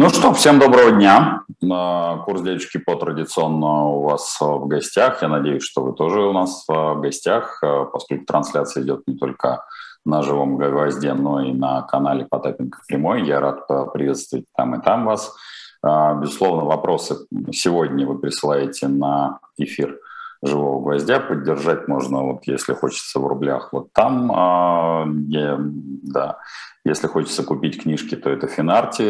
Ну что, всем доброго дня. Курс дядюшки по традиционно у вас в гостях. Я надеюсь, что вы тоже у нас в гостях, поскольку трансляция идет не только на живом гвозде, но и на канале Потапенко Прямой. Я рад приветствовать там и там вас. Безусловно, вопросы сегодня вы присылаете на эфир живого гвоздя. Поддержать можно, вот если хочется в рублях, вот там. А, я, да. Если хочется купить книжки, то это Финарти.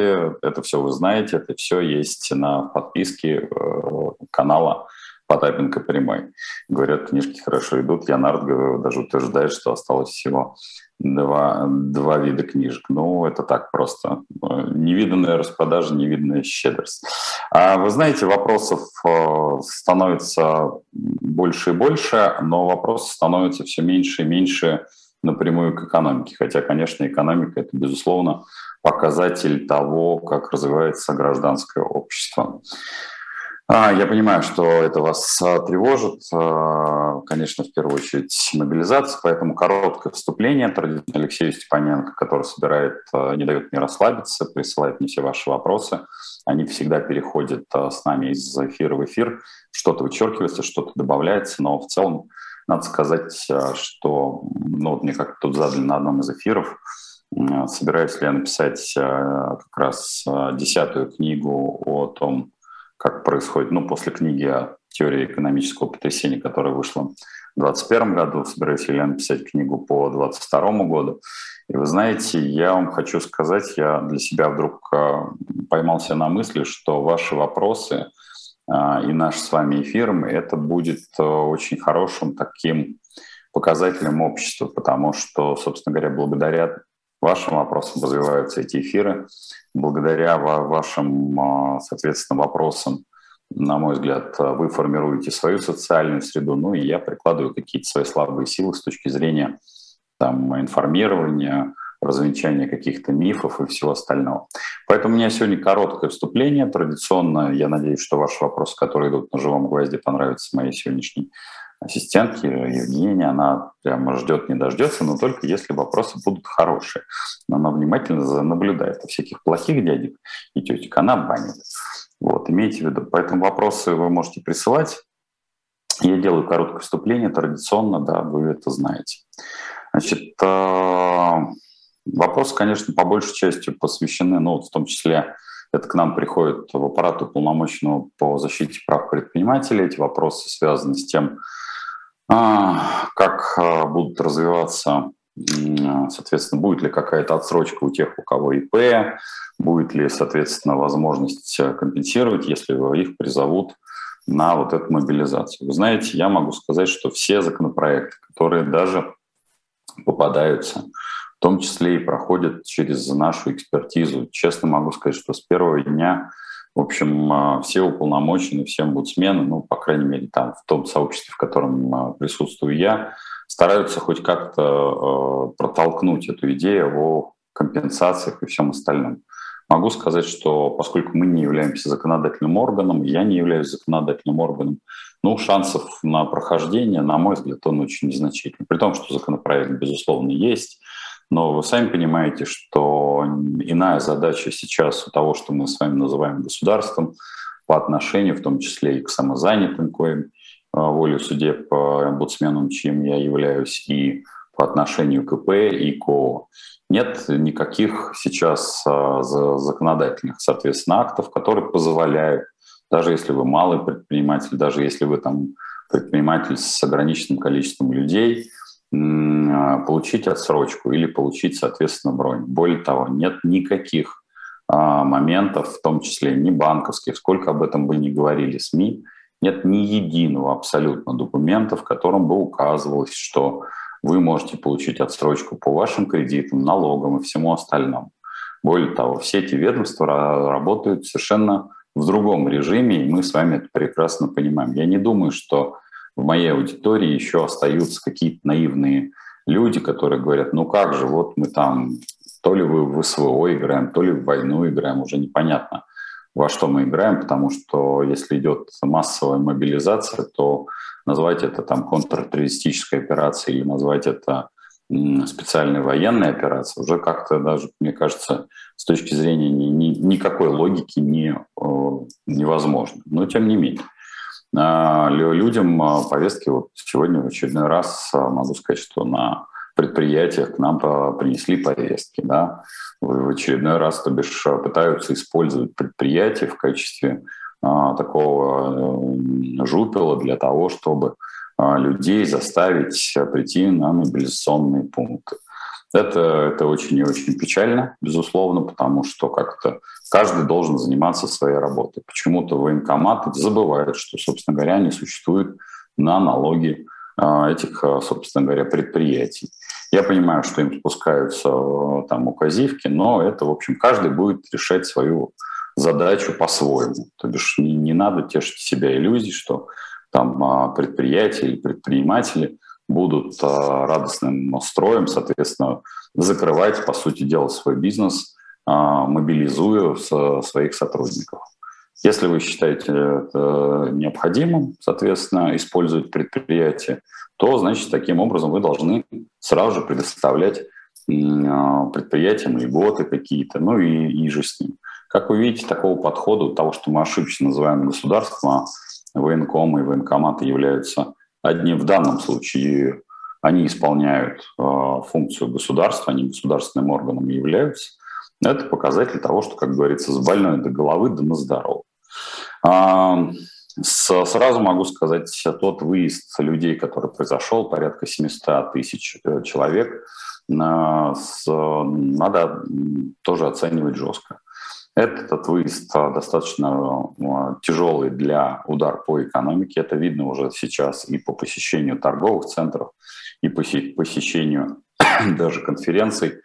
Это все вы знаете, это все есть на подписке э, канала Потапенко прямой. Говорят, книжки хорошо идут. Леонард даже утверждает, что осталось всего два, два вида книжек. Ну, это так просто. Невиданная распродажа, невиданная щедрость. А вы знаете, вопросов э, становится больше и больше, но вопросов становится все меньше и меньше напрямую к экономике. Хотя, конечно, экономика – это, безусловно, показатель того, как развивается гражданское общество. А, я понимаю, что это вас а, тревожит. А, конечно, в первую очередь мобилизация, поэтому короткое вступление традиционно Алексею Степаненко, который собирает, не дает мне расслабиться, присылает мне все ваши вопросы. Они всегда переходят с нами из эфира в эфир. Что-то вычеркивается, что-то добавляется, но в целом надо сказать, что ну, вот мне как-то тут задали на одном из эфиров, собираюсь ли я написать как раз десятую книгу о том, как происходит, ну, после книги о теории экономического потрясения, которая вышла в 2021 году, собираюсь я написать книгу по 2022 году. И вы знаете, я вам хочу сказать, я для себя вдруг э, поймался на мысли, что ваши вопросы э, и наш с вами эфир, это будет э, очень хорошим таким показателем общества, потому что, собственно говоря, благодаря вашим вопросам развиваются эти эфиры. Благодаря вашим, а, соответственно, вопросам, на мой взгляд, вы формируете свою социальную среду, ну и я прикладываю какие-то свои слабые силы с точки зрения там, информирования, развенчания каких-то мифов и всего остального. Поэтому у меня сегодня короткое вступление. Традиционно, я надеюсь, что ваши вопросы, которые идут на живом гвозде, понравятся моей сегодняшней ассистентки Евгения, она прямо ждет, не дождется, но только если вопросы будут хорошие. Она внимательно наблюдает. Всяких плохих дядек и тетек она банит. Вот, имейте в виду. Поэтому вопросы вы можете присылать. Я делаю короткое вступление традиционно, да, вы это знаете. Значит, э, вопросы, конечно, по большей части посвящены, ну, в том числе это к нам приходит в аппарат уполномоченного по защите прав предпринимателей. Эти вопросы связаны с тем, как а, будут развиваться, соответственно, будет ли какая-то отсрочка у тех, у кого ИП, будет ли, соответственно, возможность компенсировать, если их призовут на вот эту мобилизацию. Вы знаете, я могу сказать, что все законопроекты, которые даже попадаются, в том числе и проходят через нашу экспертизу, честно могу сказать, что с первого дня в общем, а, все уполномочены, все омбудсмены, ну, по крайней мере, там, в том сообществе, в котором а, присутствую я, стараются хоть как-то э, протолкнуть эту идею о компенсациях и всем остальном. Могу сказать, что поскольку мы не являемся законодательным органом, я не являюсь законодательным органом, ну, шансов на прохождение, на мой взгляд, он очень незначительный. При том, что законопроект, безусловно, есть, но вы сами понимаете, что иная задача сейчас у того, что мы с вами называем государством, по отношению в том числе и к самозанятым, коим а, волю судеб по омбудсменам, чьим я являюсь, и по отношению к ИП и КО. Нет никаких сейчас а, законодательных, соответственно, актов, которые позволяют, даже если вы малый предприниматель, даже если вы там предприниматель с ограниченным количеством людей, получить отсрочку или получить, соответственно, бронь. Более того, нет никаких а, моментов, в том числе ни банковских, сколько об этом бы ни говорили СМИ, нет ни единого абсолютно документа, в котором бы указывалось, что вы можете получить отсрочку по вашим кредитам, налогам и всему остальному. Более того, все эти ведомства работают совершенно в другом режиме, и мы с вами это прекрасно понимаем. Я не думаю, что в моей аудитории еще остаются какие-то наивные люди, которые говорят, ну как же, вот мы там то ли в СВО играем, то ли в войну играем, уже непонятно, во что мы играем, потому что если идет массовая мобилизация, то назвать это там контртеррористической операцией или назвать это специальной военной операции, уже как-то даже, мне кажется, с точки зрения ни, ни, никакой логики не, невозможно. Но тем не менее. А, людям а, повестки вот сегодня в очередной раз а, могу сказать, что на предприятиях к нам принесли повестки, да, в очередной раз, то бишь, пытаются использовать предприятия в качестве такого э, жупела для того, чтобы людей заставить прийти на мобилизационные пункты. Это, это очень и очень печально, безусловно, потому что как-то каждый должен заниматься своей работой. Почему-то военкоматы забывают, что, собственно говоря, они существуют на налоги а, этих, собственно говоря, предприятий. Я понимаю, что им спускаются э, там указивки, но это, в общем, каждый будет решать свою задачу по-своему. То бишь не, не надо тешить себя иллюзий, что там а, предприятия или предприниматели будут а, радостным строем, соответственно, закрывать, по сути дела, свой бизнес, а, мобилизуя своих сотрудников. Если вы считаете это необходимым, соответственно, использовать предприятие, то, значит, таким образом вы должны сразу же предоставлять предприятиям льготы какие-то, ну и, и же с ним. Как вы видите, такого подхода, того, что мы ошибочно называем государством, военкомы и военкоматы являются одни в данном случае, они исполняют э, функцию государства, они государственным органом являются. Это показатель того, что, как говорится, с больной до головы, да на здоровье. А, сразу могу сказать, тот выезд людей, который произошел, порядка 700 тысяч э, человек, надо тоже оценивать жестко. Этот выезд достаточно а, тяжелый для удар по экономике. Это видно уже сейчас и по посещению торговых центров, и по посещению даже конференций.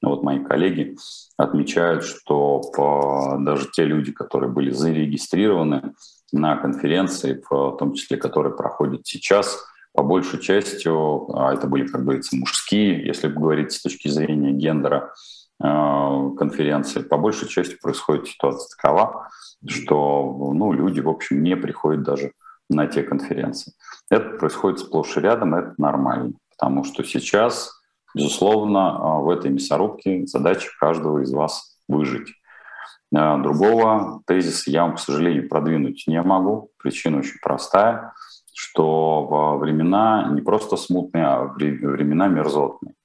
Вот мои коллеги отмечают, что по, даже те люди, которые были зарегистрированы на конференции, в том числе, которые проходят сейчас, по большей частью, а это были, как говорится, мужские, если говорить с точки зрения гендера, Э, конференции, по большей части происходит ситуация такова, что ну, люди, в общем, не приходят даже на те конференции. Это происходит сплошь и рядом, это нормально, потому что сейчас, безусловно, э, в этой мясорубке задача каждого из вас выжить. Э, другого тезиса я вам, к сожалению, продвинуть не могу. Причина очень простая, что во времена не просто смутные, а времена мерзотные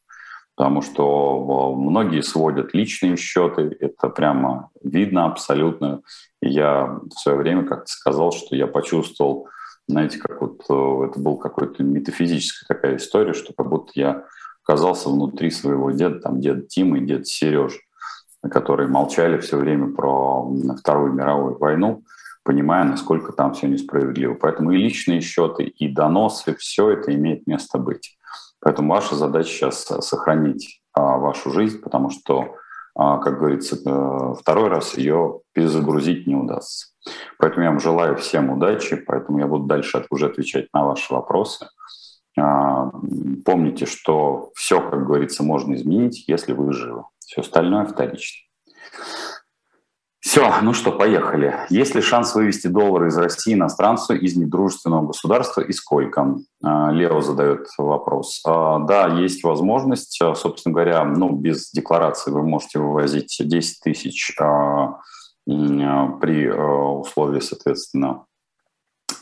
потому что многие сводят личные счеты, это прямо видно абсолютно. я в свое время как-то сказал, что я почувствовал, знаете, как вот э, это был какой-то метафизическая такая история, что как будто я оказался внутри своего деда, там дед Тима и дед Сереж, которые молчали все время про Вторую мировую войну, понимая, насколько там все несправедливо. Поэтому и личные счеты, и доносы, все это имеет место быть. Поэтому ваша задача сейчас сохранить а, вашу жизнь, потому что, а, как говорится, э, второй раз ее перезагрузить не удастся. Поэтому я вам желаю всем удачи, поэтому я буду дальше уже отвечать на ваши вопросы. А, помните, что все, как говорится, можно изменить, если вы живы. Все остальное вторично. Все, ну что, поехали. Есть ли шанс вывести доллары из России иностранцу из недружественного государства и сколько? А, Лео задает вопрос. А, да, есть возможность. А, собственно говоря, ну, без декларации вы можете вывозить 10 тысяч при условии, соответственно,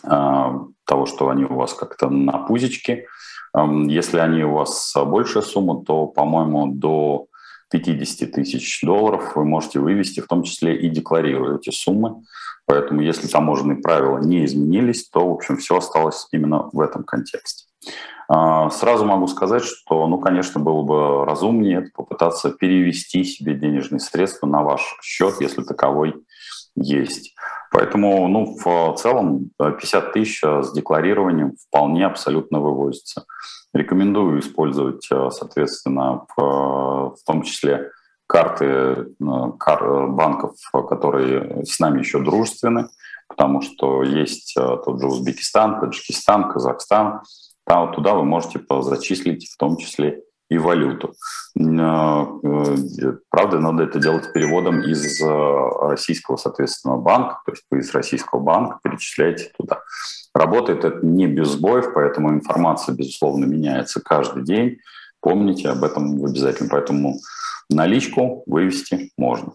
того, что они у вас как-то на пузичке. Если они у вас большая сумма, то, по-моему, до 50 тысяч долларов вы можете вывести, в том числе и декларируя эти суммы. Поэтому если таможенные правила не изменились, то, в общем, все осталось именно в этом контексте. А, сразу могу сказать, что, ну, конечно, было бы разумнее попытаться перевести себе денежные средства на ваш счет, если таковой есть. Поэтому, ну, в целом 50 тысяч с декларированием вполне абсолютно вывозится. Рекомендую использовать, э, соответственно, в, в том числе карты э, кар, банков, которые с нами еще дружественны, потому что есть э, тот же Узбекистан, Таджикистан, Казахстан. Там, туда вы можете зачислить в том числе и валюту. Правда, надо это делать переводом из российского, соответственно, банка, то есть вы из российского банка перечисляете туда. Работает это не без сбоев, поэтому информация, безусловно, меняется каждый день. помните об этом обязательно. Поэтому наличку вывести можно.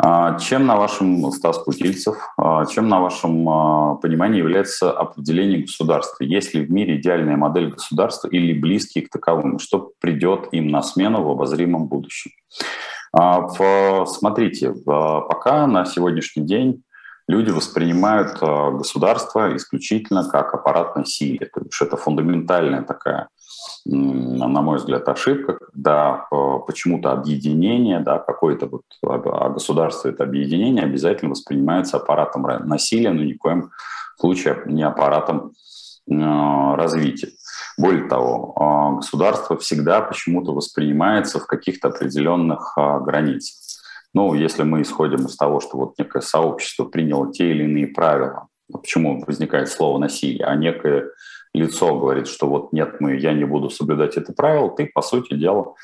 А, чем на вашем, Стас Путильцев, а, чем на вашем а, понимании является определение государства? Есть ли в мире идеальная модель государства или близкие к таковым? Что придет им на смену в обозримом будущем? Смотрите, пока на сегодняшний день люди воспринимают государство исключительно как аппарат насилия. То есть это фундаментальная такая на мой взгляд, ошибка, когда э, почему-то объединение, да, какое-то вот а, а государство это объединение обязательно воспринимается аппаратом насилия, но ни в коем случае не аппаратом э, развития. Более того, э, государство всегда почему-то воспринимается в каких-то определенных границах. Ну, если мы исходим из того, что вот некое сообщество приняло те или иные правила, почему возникает слово насилие, а некое лицо говорит, что вот нет, мы, я не буду соблюдать это правило, ты, по сути дела,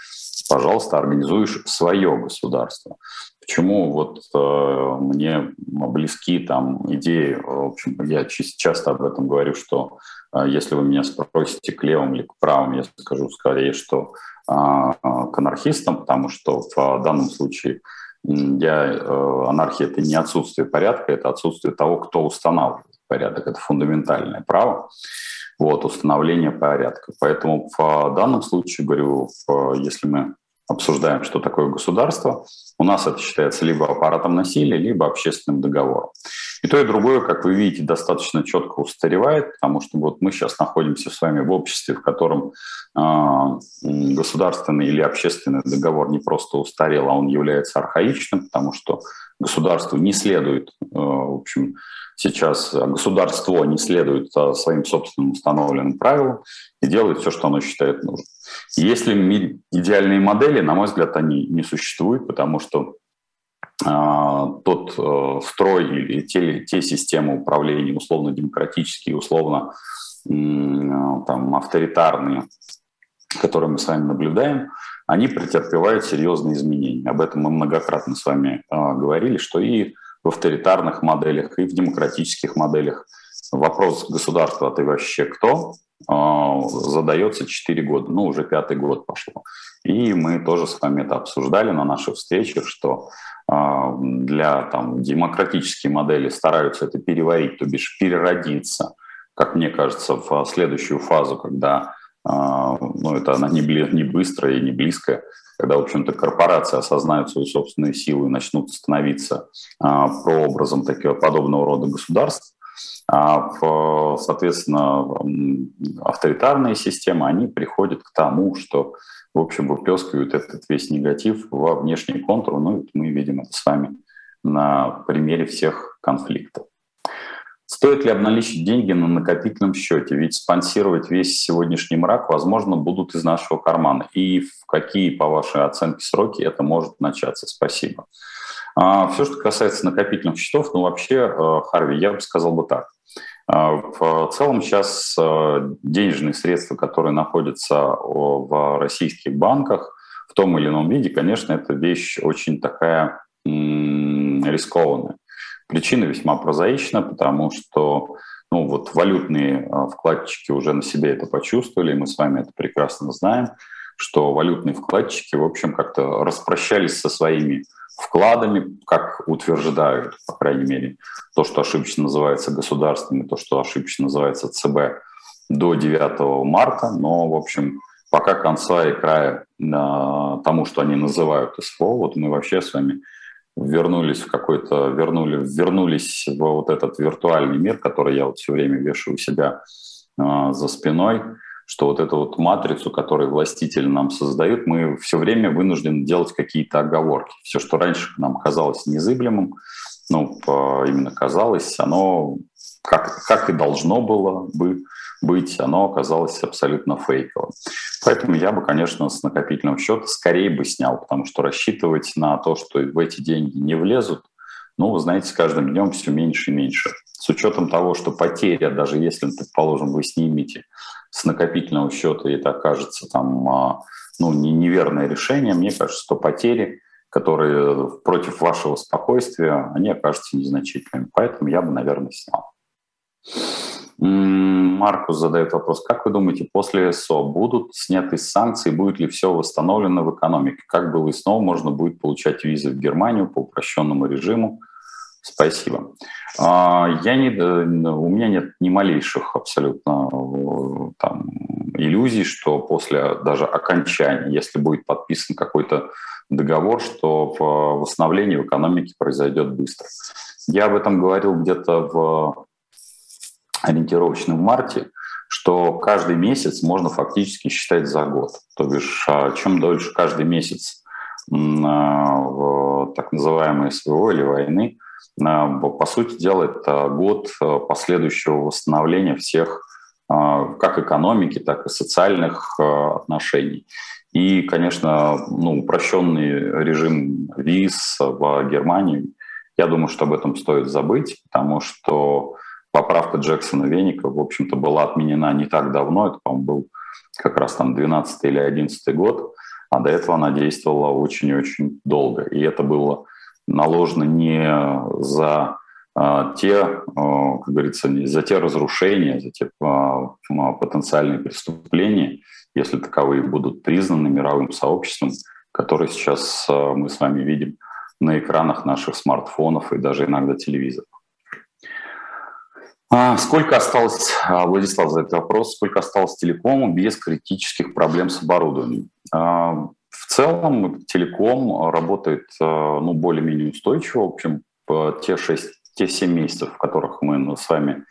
пожалуйста, организуешь свое государство. Почему вот э, мне близки там идеи, в общем, я часто об этом говорю, что э, если вы меня спросите к левым или к правым, я скажу скорее, что э, к анархистам, потому что в данном случае я, э, анархия – это не отсутствие порядка, это отсутствие того, кто устанавливает порядок, это фундаментальное право вот, установления порядка. Поэтому в данном случае, говорю, если мы обсуждаем, что такое государство, у нас это считается либо аппаратом насилия, либо общественным договором. И то, и другое, как вы видите, достаточно четко устаревает, потому что вот мы сейчас находимся с вами в обществе, в котором э, государственный или общественный договор не просто устарел, а он является архаичным, потому что государству не следует, э, в общем, сейчас государство не следует а, своим собственным установленным правилам и делает все, что оно считает нужным. Если идеальные модели, на мой взгляд, они не существуют, потому что э, тот э, строй или те, те системы управления условно-демократические, условно э, там, авторитарные, которые мы с вами наблюдаем, они претерпевают серьезные изменения. Об этом мы многократно с вами э, говорили, что и в авторитарных моделях и в демократических моделях. Вопрос государства, а ты вообще кто, а, задается 4 года, ну уже пятый год пошло. И мы тоже с вами это обсуждали на наших встречах, что а, для там, демократические модели стараются это переварить, то бишь переродиться, как мне кажется, в следующую фазу, когда а, ну, это она не, не быстрая и не близкая, когда, в общем-то, корпорации осознают свою собственную силу и начнут становиться а, прообразом такого подобного рода государств, а, соответственно, авторитарные системы, они приходят к тому, что, в общем, выплескивают этот весь негатив во внешний контур. Ну, мы видим это с вами на примере всех конфликтов. Стоит ли обналичить деньги на накопительном счете? Ведь спонсировать весь сегодняшний мрак, возможно, будут из нашего кармана. И в какие, по вашей оценке, сроки это может начаться? Спасибо. А, все, что касается накопительных счетов, ну вообще, э, Харви, я бы сказал бы так. А, в целом сейчас э, денежные средства, которые находятся в российских банках, в том или ином виде, конечно, это вещь очень такая рискованная. Причина весьма прозаична, потому что ну, вот валютные а, вкладчики уже на себе это почувствовали, и мы с вами это прекрасно знаем, что валютные вкладчики, в общем, как-то распрощались со своими вкладами, как утверждают, по крайней мере, то, что ошибочно называется государственным, то, что ошибочно называется ЦБ, до 9 марта, но, в общем, пока конца и края э, тому, что они называют СФО, вот мы вообще с вами вернулись в какой-то, вернули, вернулись в вот этот виртуальный мир, который я вот все время вешаю у себя э, за спиной, что вот эту вот матрицу, которую властители нам создают, мы все время вынуждены делать какие-то оговорки. Все, что раньше нам казалось незыблемым, ну, именно казалось, оно как, как и должно было бы быть, оно оказалось абсолютно фейковым. Поэтому я бы, конечно, с накопительного счета скорее бы снял, потому что рассчитывать на то, что в эти деньги не влезут, ну, вы знаете, с каждым днем все меньше и меньше. С учетом того, что потеря, даже если, предположим, вы снимете с накопительного счета, и это окажется там, а, ну, неверное решение, мне кажется, что потери, которые против вашего спокойствия, они окажутся незначительными. Поэтому я бы, наверное, снял. Маркус задает вопрос. Как вы думаете, после СО будут сняты санкции, будет ли все восстановлено в экономике? Как было и снова можно будет получать визы в Германию по упрощенному режиму? Спасибо. А, я не, у меня нет ни малейших абсолютно там, иллюзий, что после даже окончания, если будет подписан какой-то договор, что восстановление в экономике произойдет быстро. Я об этом говорил где-то в ориентировочно в марте, что каждый месяц можно фактически считать за год. То бишь, а чем дольше каждый месяц а, в так называемой СВО или войны, а, по сути дела, это год последующего восстановления всех как экономики, так и социальных отношений. И, конечно, ну, упрощенный режим виз в Германии, я думаю, что об этом стоит забыть, потому что поправка Джексона Веника, в общем-то, была отменена не так давно, это, по-моему, был как раз там 12 или 11 год, а до этого она действовала очень-очень долго. И это было наложено не за те, а, как говорится, за те разрушения, за те а, потенциальные преступления, если таковые будут признаны мировым сообществом, которые сейчас мы с вами видим на экранах наших смартфонов и даже иногда телевизоров. А сколько осталось, а, Владислав задает вопрос, сколько осталось телекому без критических проблем с оборудованием? А, в целом телеком работает а, ну, более-менее устойчиво. В общем, те, 6, те 7 месяцев, в которых мы с вами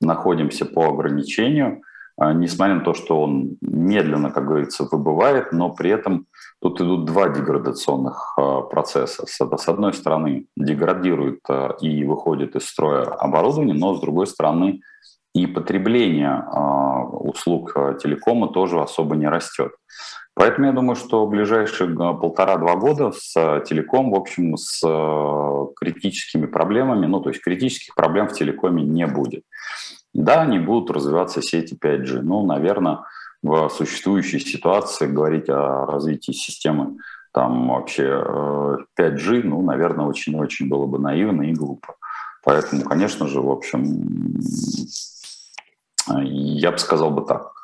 находимся по ограничению, несмотря на то, что он медленно, как говорится, выбывает, но при этом Тут идут два деградационных а, процесса. С одной стороны, деградирует а, и выходит из строя оборудование, но с другой стороны, и потребление а, услуг телекома тоже особо не растет. Поэтому я думаю, что ближайшие полтора-два года с телеком, в общем, с критическими проблемами, ну, то есть критических проблем в телекоме не будет. Да, не будут развиваться сети 5G. Ну, наверное, в существующей ситуации говорить о развитии системы там вообще 5G, э, ну, наверное, очень-очень было бы наивно и глупо. Поэтому, конечно же, в общем, я бы сказал бы так.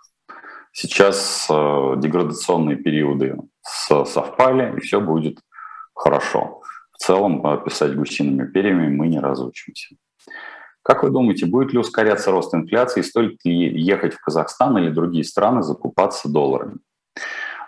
Сейчас э, деградационные периоды совпали, и все будет хорошо. В целом, э, писать гусиными перьями мы не разучимся. Как вы думаете, будет ли ускоряться рост инфляции, стоит ли ехать в Казахстан или другие страны закупаться долларами?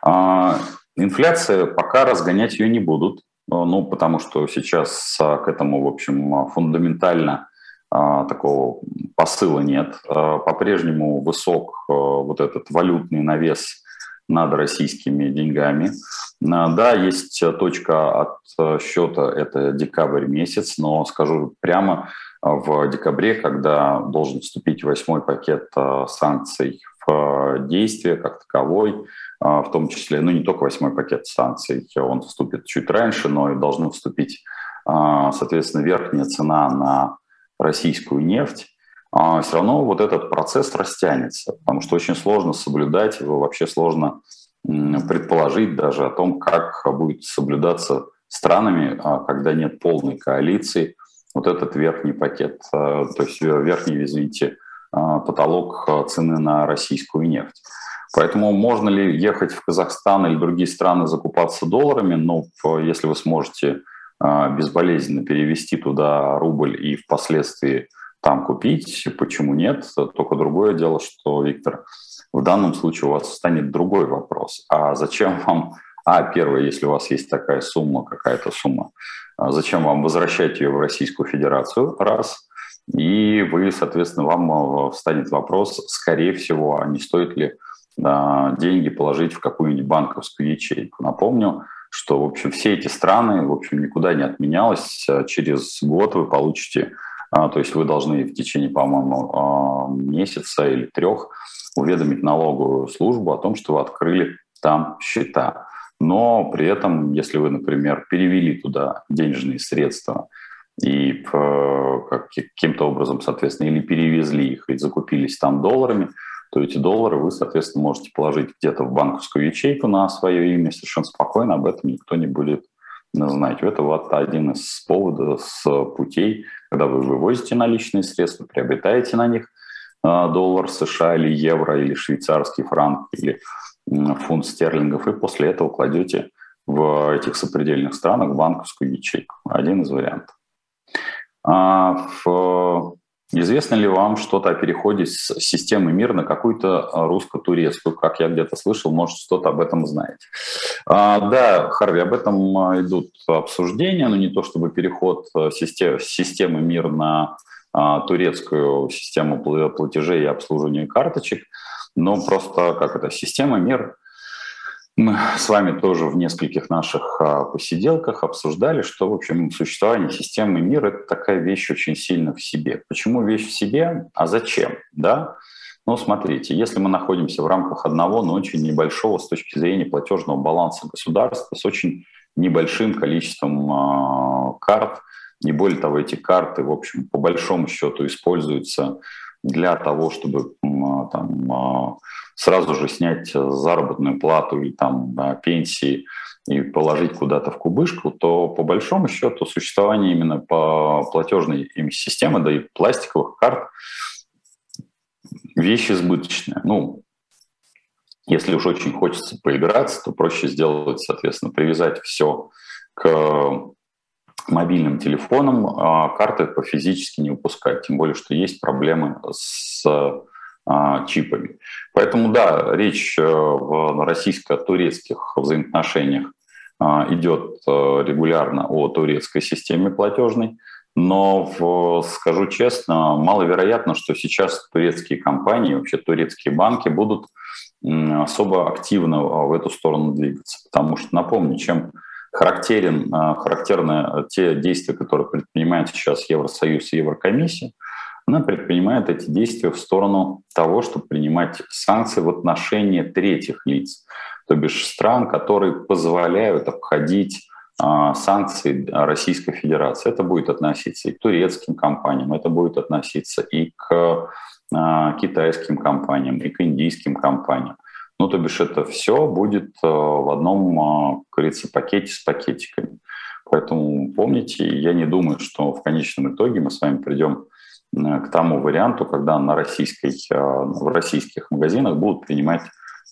А, инфляция пока разгонять ее не будут, ну, потому что сейчас а, к этому, в общем, фундаментально такого посыла нет. По-прежнему высок вот этот валютный навес над российскими деньгами. Да, есть точка от счета, это декабрь месяц, но скажу прямо, в декабре, когда должен вступить восьмой пакет санкций в действие как таковой, в том числе, ну не только восьмой пакет санкций, он вступит чуть раньше, но и должны вступить, соответственно, верхняя цена на российскую нефть, все равно вот этот процесс растянется, потому что очень сложно соблюдать, вообще сложно предположить даже о том, как будет соблюдаться странами, когда нет полной коалиции, вот этот верхний пакет, э, то есть верхний, извините, потолок цены на российскую нефть. Поэтому можно ли ехать в Казахстан или другие страны закупаться долларами? Ну, если вы сможете безболезненно перевести туда рубль и впоследствии там купить, почему нет? Только другое дело, что, Виктор, в данном случае у вас станет другой вопрос. А зачем вам а, первое, если у вас есть такая сумма, какая-то сумма, а зачем вам возвращать ее в Российскую Федерацию? Раз. И вы, соответственно, вам а, встанет вопрос, скорее всего, а не стоит ли деньги положить в какую-нибудь банковскую ячейку. Напомню, что, в общем, все эти страны, в общем, никуда не отменялось. Через год вы получите, то есть вы должны в течение, по-моему, месяца или трех уведомить налоговую службу о том, что вы открыли там счета но при этом, если вы, например, перевели туда денежные средства и каким-то образом, соответственно, или перевезли их и закупились там долларами, то эти доллары вы, соответственно, можете положить где-то в банковскую ячейку на свое имя совершенно спокойно, об этом никто не будет знать. Это вот один из поводов, с путей, когда вы вывозите наличные средства, приобретаете на них доллар США или евро, или швейцарский франк, или фунт стерлингов, и после этого кладете в этих сопредельных странах банковскую ячейку. Один из вариантов. А в Известно ли вам что-то о переходе с системы МИР на какую-то русско-турецкую? Как я где-то слышал, может, что-то об этом знаете. А, да, Харви, об этом идут обсуждения, но не то чтобы переход системы, системы МИР на а, турецкую систему платежей и обслуживания карточек, но просто как это, система МИР мы с вами тоже в нескольких наших а, посиделках обсуждали, что, в общем, существование системы мира – это такая вещь очень сильно в себе. Почему вещь в себе, а зачем? Да? Ну, смотрите, если мы находимся в рамках одного, но очень небольшого с точки зрения платежного баланса государства, с очень небольшим количеством э, карт, не более того, эти карты, в общем, по большому счету используются для того, чтобы там, сразу же снять заработную плату или там пенсии и положить куда-то в кубышку, то по большому счету существование именно по платежной системы, да и пластиковых карт вещь избыточная. Ну, если уж очень хочется поиграться, то проще сделать, соответственно, привязать все к мобильным телефоном, а карты по физически не выпускать, тем более, что есть проблемы с а, чипами. Поэтому да, речь э, в российско-турецких взаимоотношениях а, идет э, регулярно о турецкой системе платежной, но в, скажу честно, маловероятно, что сейчас турецкие компании, вообще турецкие банки будут особо активно в эту сторону двигаться. Потому что, напомню, чем характерен, характерны те действия, которые предпринимает сейчас Евросоюз и Еврокомиссия, она предпринимает эти действия в сторону того, чтобы принимать санкции в отношении третьих лиц, то бишь стран, которые позволяют обходить а, санкции Российской Федерации. Это будет относиться и к турецким компаниям, это будет относиться и к а, китайским компаниям, и к индийским компаниям. Ну, то бишь это все будет а, в одном, как говорится, пакете с пакетиками. Поэтому помните, я не думаю, что в конечном итоге мы с вами придем Э, к тому варианту, когда на российской, э, в российских магазинах будут принимать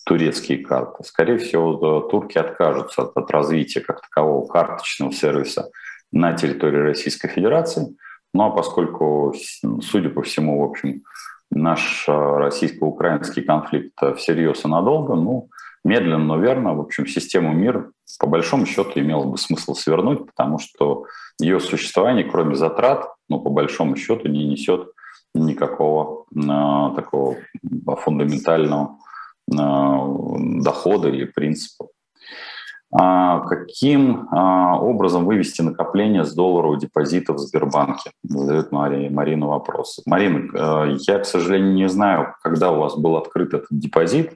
турецкие карты. Скорее всего, турки откажутся от, от развития как такового карточного сервиса на территории Российской Федерации. Ну а поскольку, судя по всему, в общем, наш э, российско-украинский конфликт всерьез и надолго, ну, медленно, но верно, в общем, систему мира по большому счету имело бы смысл свернуть, потому что ее существование, кроме затрат, ну, по большому счету, не несет никакого э, такого фундаментального э, дохода или принципа. А каким а, образом вывести накопление с долларового депозита в Сбербанке? Задает Мария, Марина вопрос. Марина, э, я, к сожалению, не знаю, когда у вас был открыт этот депозит.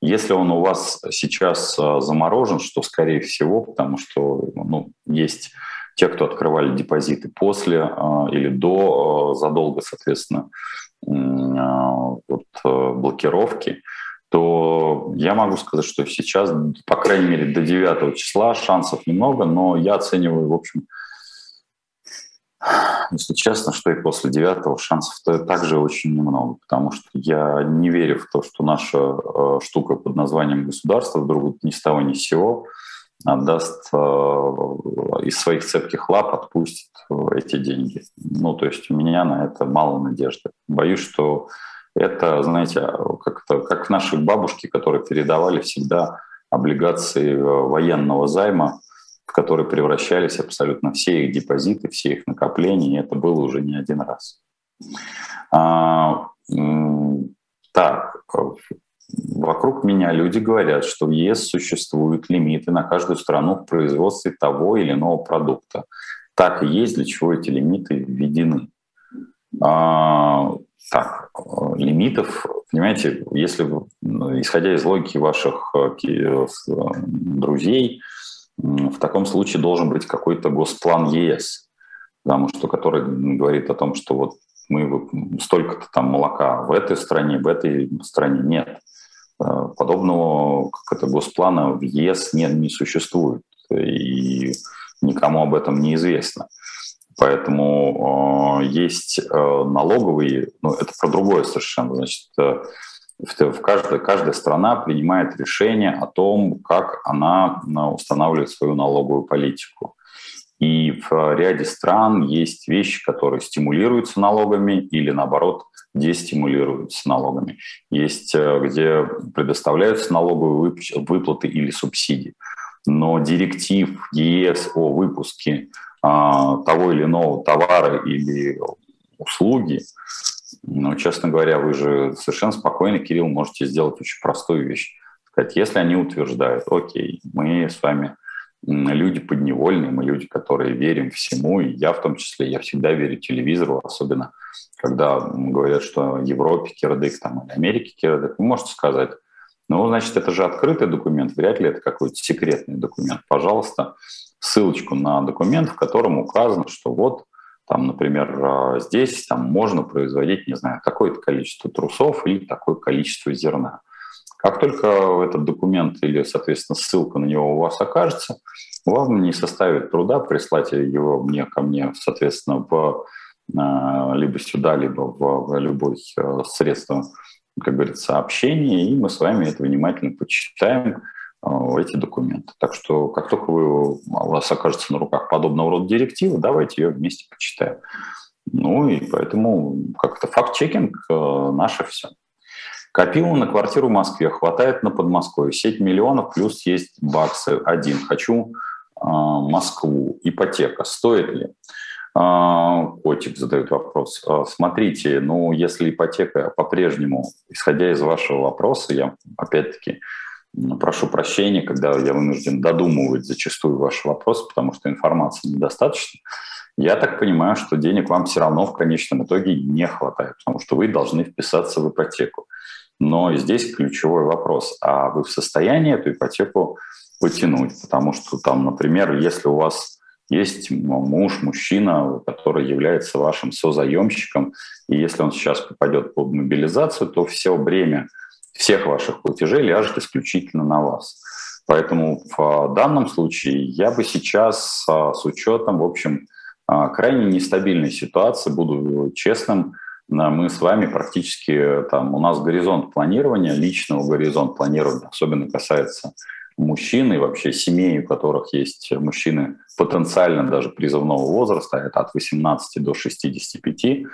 Если он у вас сейчас э, заморожен, что скорее всего, потому что ну, есть те, кто открывали депозиты после э, или до, задолго, соответственно, вот, блокировки, то я могу сказать, что сейчас, по крайней мере, до 9 числа шансов немного, но я оцениваю, в общем, если честно, что и после девятого шансов -то также очень немного, потому что я не верю в то, что наша э, штука под названием государство вдруг ни с того ни с сего отдаст э, из своих цепких лап, отпустит эти деньги. Ну, то есть у меня на это мало надежды. Боюсь, что это, знаете, как, -то, как наши бабушки, которые передавали всегда облигации э, военного займа в которые превращались абсолютно все их депозиты, все их накопления, и это было уже не один раз. А, так, вокруг меня люди говорят, что в ЕС существуют лимиты на каждую страну в производстве того или иного продукта. Так и есть, для чего эти лимиты введены. А, так, лимитов, понимаете, если, исходя из логики ваших э, э, друзей, в таком случае должен быть какой-то госплан ЕС, потому что который говорит о том, что вот мы столько-то там молока в этой стране, в этой стране нет. Э, подобного как это госплана в ЕС не, не существует, и никому об этом не известно. Поэтому э, есть э, налоговые, ну это про другое совершенно, значит, э, в каждой, каждая страна принимает решение о том, как она устанавливает свою налоговую политику. И в ряде стран есть вещи, которые стимулируются налогами или, наоборот, дестимулируются налогами. Есть, э, где предоставляются налоговые выплаты или субсидии. Но директив ЕС о выпуске того или иного товара или услуги, ну, честно говоря, вы же совершенно спокойно, Кирилл, можете сделать очень простую вещь. Сказать, если они утверждают, окей, мы с вами люди подневольные, мы люди, которые верим всему, и я в том числе, я всегда верю телевизору, особенно когда говорят, что Европе кирдык там, или Америке кирдык, вы можете сказать, ну, значит, это же открытый документ, вряд ли это какой-то секретный документ. Пожалуйста, ссылочку на документ, в котором указано, что вот там, например, а, здесь там можно производить, не знаю, такое-то количество трусов или такое количество зерна. Как только этот документ или, соответственно, ссылка на него у вас окажется, вам не составит труда прислать его мне ко мне, соответственно, в, а, либо сюда, либо в, любое средство, как говорится, общения, и мы с вами это внимательно почитаем, а, эти документы. Так что как только вы, у вас окажется на руках подобного рода директива, давайте ее вместе почитаем. Ну и поэтому как-то факт-чекинг э, наше все. Копил на квартиру в Москве, хватает на Подмосковье. Сеть миллионов, плюс есть баксы. Один. Хочу э, Москву. Ипотека. Стоит ли? Э, котик задает вопрос. Э, смотрите, ну, если ипотека по-прежнему, исходя из вашего вопроса, я опять-таки прошу прощения, когда я вынужден додумывать зачастую ваши вопросы, потому что информации недостаточно. Я так понимаю, что денег вам все равно в конечном итоге не хватает, потому что вы должны вписаться в ипотеку. Но здесь ключевой вопрос, а вы в состоянии эту ипотеку потянуть? Потому что там, например, если у вас есть муж, мужчина, который является вашим созаемщиком, и если он сейчас попадет под мобилизацию, то все бремя всех ваших платежей ляжет исключительно на вас. Поэтому в данном случае я бы сейчас с учетом, в общем, а, крайне нестабильной ситуации, буду честным, мы с вами практически, там, у нас горизонт планирования, личного горизонт планирования, особенно касается мужчин и вообще семей, у которых есть мужчины потенциально даже призывного возраста, это от 18 до 65, а,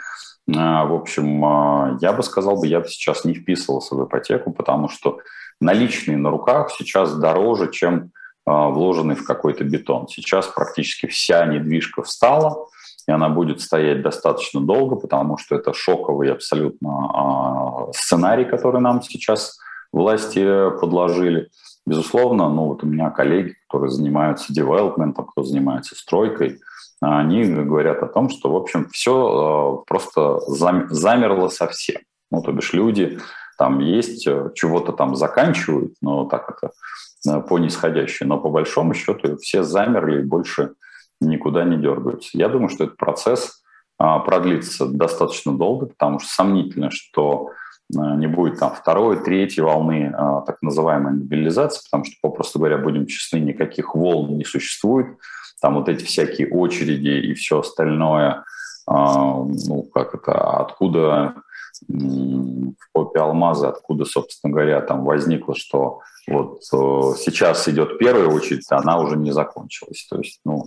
в общем, а, я бы сказал, бы, я бы сейчас не вписывался в ипотеку, потому что наличные на руках сейчас дороже, чем а, вложенный в какой-то бетон. Сейчас практически вся недвижка встала, и она будет стоять достаточно долго, потому что это шоковый абсолютно сценарий, который нам сейчас власти подложили. Безусловно, ну вот у меня коллеги, которые занимаются девелопментом, кто занимается стройкой, они говорят о том, что, в общем, все э, просто замерло совсем. Ну, то бишь люди там есть, э, чего-то там заканчивают, но так это э, по нисходящей, но по большому счету все замерли и больше никуда не дергаются. Я думаю, что этот процесс продлится достаточно долго, потому что сомнительно, что не будет там второй, третьей волны так называемой мобилизации, потому что, попросту говоря, будем честны, никаких волн не существует там вот эти всякие очереди и все остальное, а, ну, как это, откуда в попе алмаза, откуда, собственно говоря, там возникло, что вот э, сейчас идет первая очередь, она уже не закончилась. То есть, ну,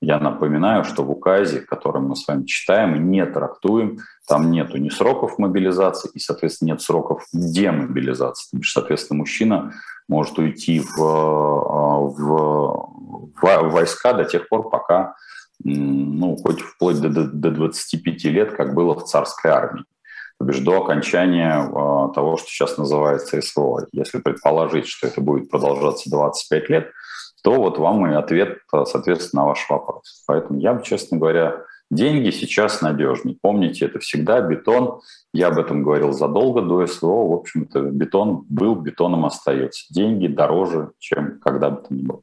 я напоминаю, что в указе, который мы с вами читаем и не трактуем, там нету ни сроков мобилизации и, соответственно, нет сроков демобилизации. Соответственно, мужчина может уйти в, а, в войска до тех пор, пока, ну, хоть вплоть до, до 25 лет, как было в царской армии. То бишь до окончания а, того, что сейчас называется СВО. Если предположить, что это будет продолжаться 25 лет, то вот вам и ответ, соответственно, на ваш вопрос. Поэтому я бы, честно говоря, Деньги сейчас надежнее. Помните, это всегда бетон. Я об этом говорил задолго до СВО. В общем-то, бетон был, бетоном остается. Деньги дороже, чем когда бы то ни было.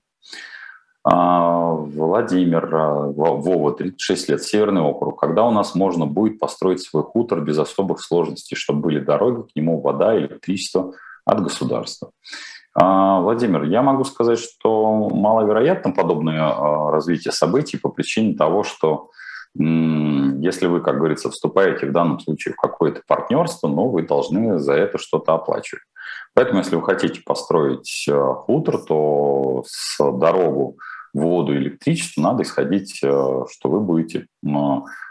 А, Владимир, а, Вова, 36 лет, Северный округ. Когда у нас можно будет построить свой хутор без особых сложностей, чтобы были дороги, к нему вода, электричество от государства? А, Владимир, я могу сказать, что маловероятно подобное развитие событий по причине того, что Если вы, как говорится, вступаете в данном случае в какое-то партнерство, ну, вы должны за это что-то оплачивать. Поэтому, если вы хотите построить хутор, то с дорогу, воду, электричество надо исходить, э, что вы будете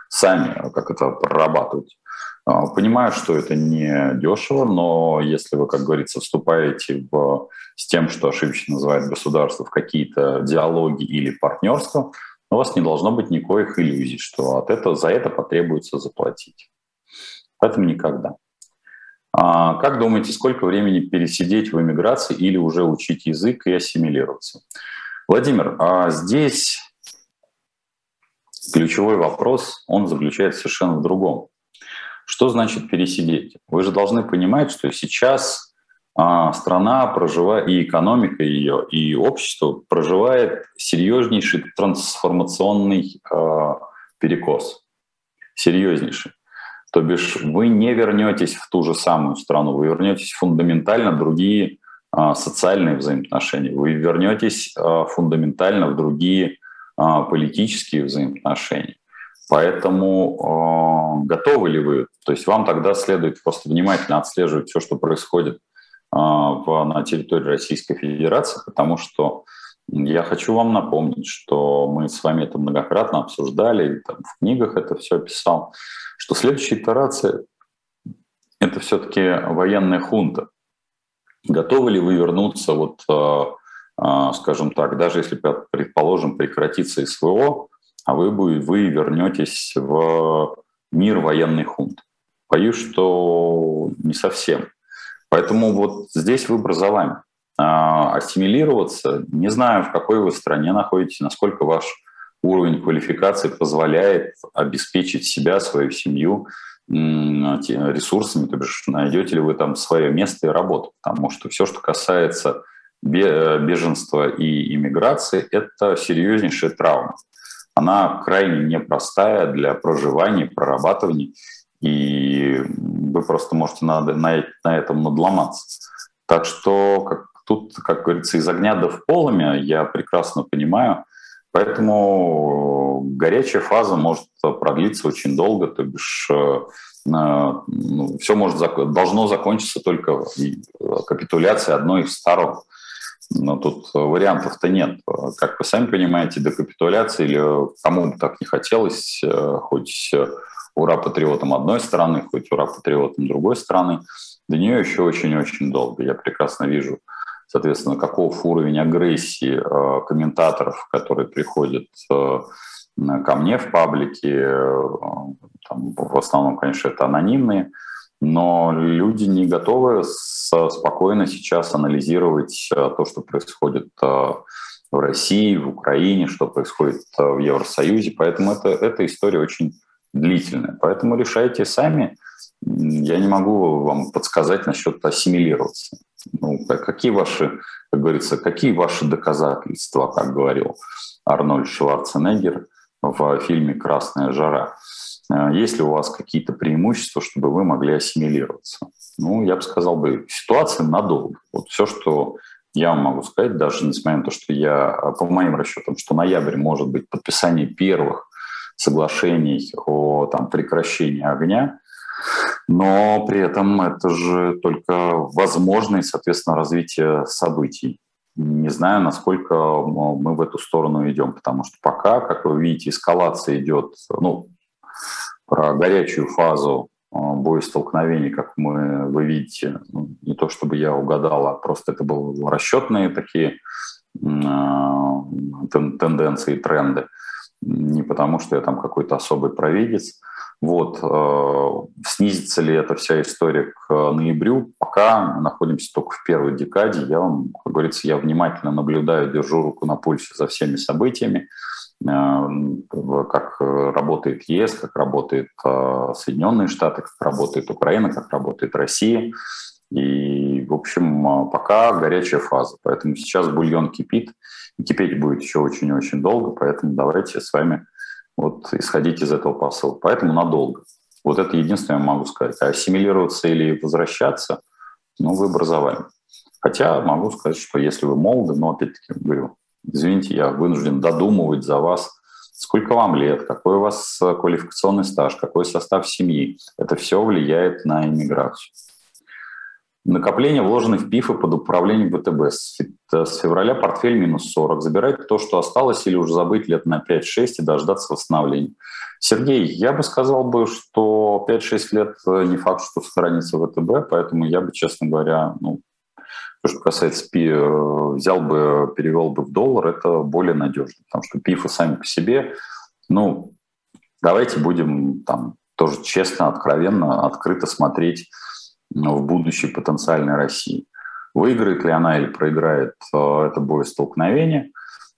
сами как это прорабатывать. Понимаю, что это не дешево, но если вы, как говорится, вступаете в, с тем, что ошибочно называют государство, в какие-то диалоги или партнерства, у вас не должно быть никаких иллюзий, что от этого, за это потребуется заплатить. Поэтому никогда. А, как думаете, сколько времени пересидеть в эмиграции или уже учить язык и ассимилироваться? Владимир, а здесь ключевой вопрос, он заключается совершенно в другом. Что значит пересидеть? Вы же должны понимать, что сейчас а, страна проживает, и экономика ее, и общество проживает серьезнейший трансформационный а, перекос. Серьезнейший. То бишь вы не вернетесь в ту же самую страну, вы вернетесь фундаментально другие социальные взаимоотношения, вы вернетесь а, фундаментально в другие а, политические взаимоотношения. Поэтому готовы ли вы? То есть вам тогда следует просто внимательно отслеживать все, что происходит на территории Российской Федерации, потому что я хочу вам напомнить, что мы с вами это многократно обсуждали, и там в книгах это все описал, что следующая итерация – это все-таки военная хунта. Готовы ли вы вернуться, вот, э, э, скажем так, даже если, предположим, прекратится СВО, а вы, вы вернетесь в мир военный хунт. Боюсь, что не совсем. Поэтому вот здесь выбор за вами. А, ассимилироваться, не знаю, в какой вы стране находитесь, насколько ваш уровень квалификации позволяет обеспечить себя, свою семью ресурсами, то бишь найдете ли вы там свое место и работу, потому что все, что касается беженства и иммиграции, это серьезнейшая травма она крайне непростая для проживания, прорабатывания, и вы просто можете на этом надломаться. Так что как, тут, как говорится, из огня до в полыми я прекрасно понимаю, поэтому горячая фаза может продлиться очень долго, то бишь э, ну, все может, должно закончиться только капитуляцией одной из сторон. Но тут вариантов-то нет. Как вы сами понимаете, до капитуляции или кому бы так не хотелось, э, хоть ура-патриотам одной страны, хоть ура-патриотам другой страны, до нее еще очень-очень долго. Я прекрасно вижу, соответственно, каков уровень агрессии э, комментаторов, которые приходят э, ко мне в паблике, там, в основном, конечно, это анонимные, но люди не готовы спокойно сейчас анализировать э, то, что происходит э, в России, в Украине, что происходит э, в Евросоюзе. Поэтому это, эта история очень длительная. Поэтому решайте сами. Я не могу вам подсказать насчет ассимилироваться. Ну, какие ваши, как говорится, какие ваши доказательства, как говорил Арнольд Шварценеггер в фильме «Красная жара». А есть ли у вас какие-то преимущества, чтобы вы могли ассимилироваться? Ну, я бы сказал бы, ситуация надолго. Вот все, что я вам могу сказать, даже несмотря на то, что я, по моим расчетам, что ноябрь может быть подписание первых соглашений о там, прекращении огня, но при этом это же только возможное, соответственно, развитие событий. Не знаю, насколько мы в эту сторону идем, потому что пока, как вы видите, эскалация идет, ну, про горячую фазу а, боестолкновений, как мы, вы видите, ну, не то чтобы я угадал, а просто это были расчетные такие а, тенденции, тренды, не потому что я там какой-то особый провидец. Вот. А, снизится ли эта вся история к ноябрю? Пока мы находимся только в первой декаде. Я вам, как говорится, я внимательно наблюдаю, держу руку на пульсе за всеми событиями. Э, как работает ЕС, как работает э, Соединенные Штаты, как работает Украина, как работает Россия. И, в общем, э, пока горячая фаза. Поэтому сейчас бульон кипит, и кипеть будет еще очень-очень долго, поэтому давайте с вами вот исходить из этого посыла. Поэтому надолго. Вот это единственное я могу сказать. А ассимилироваться или возвращаться, ну, выбор за вами. Хотя могу сказать, что если вы молоды, но опять-таки говорю, извините, я вынужден додумывать за вас сколько вам лет, какой у вас квалификационный стаж, какой состав семьи. Это все влияет на иммиграцию. Накопление, вложенное в ПИФы под управлением ВТБ. С февраля портфель минус 40. Забирать то, что осталось, или уже забыть лет на 5-6 и дождаться восстановления. Сергей, я бы сказал бы, что 5-6 лет э, не факт, что сохранится ВТБ, поэтому я бы, честно говоря, ну, то, что касается ПИ, э, взял бы, перевел бы в доллар, это более надежно, потому что ПИФы сами по себе, ну, давайте будем там тоже честно, откровенно, открыто смотреть в будущей потенциальной России. Выиграет ли она или проиграет э, это боестолкновение,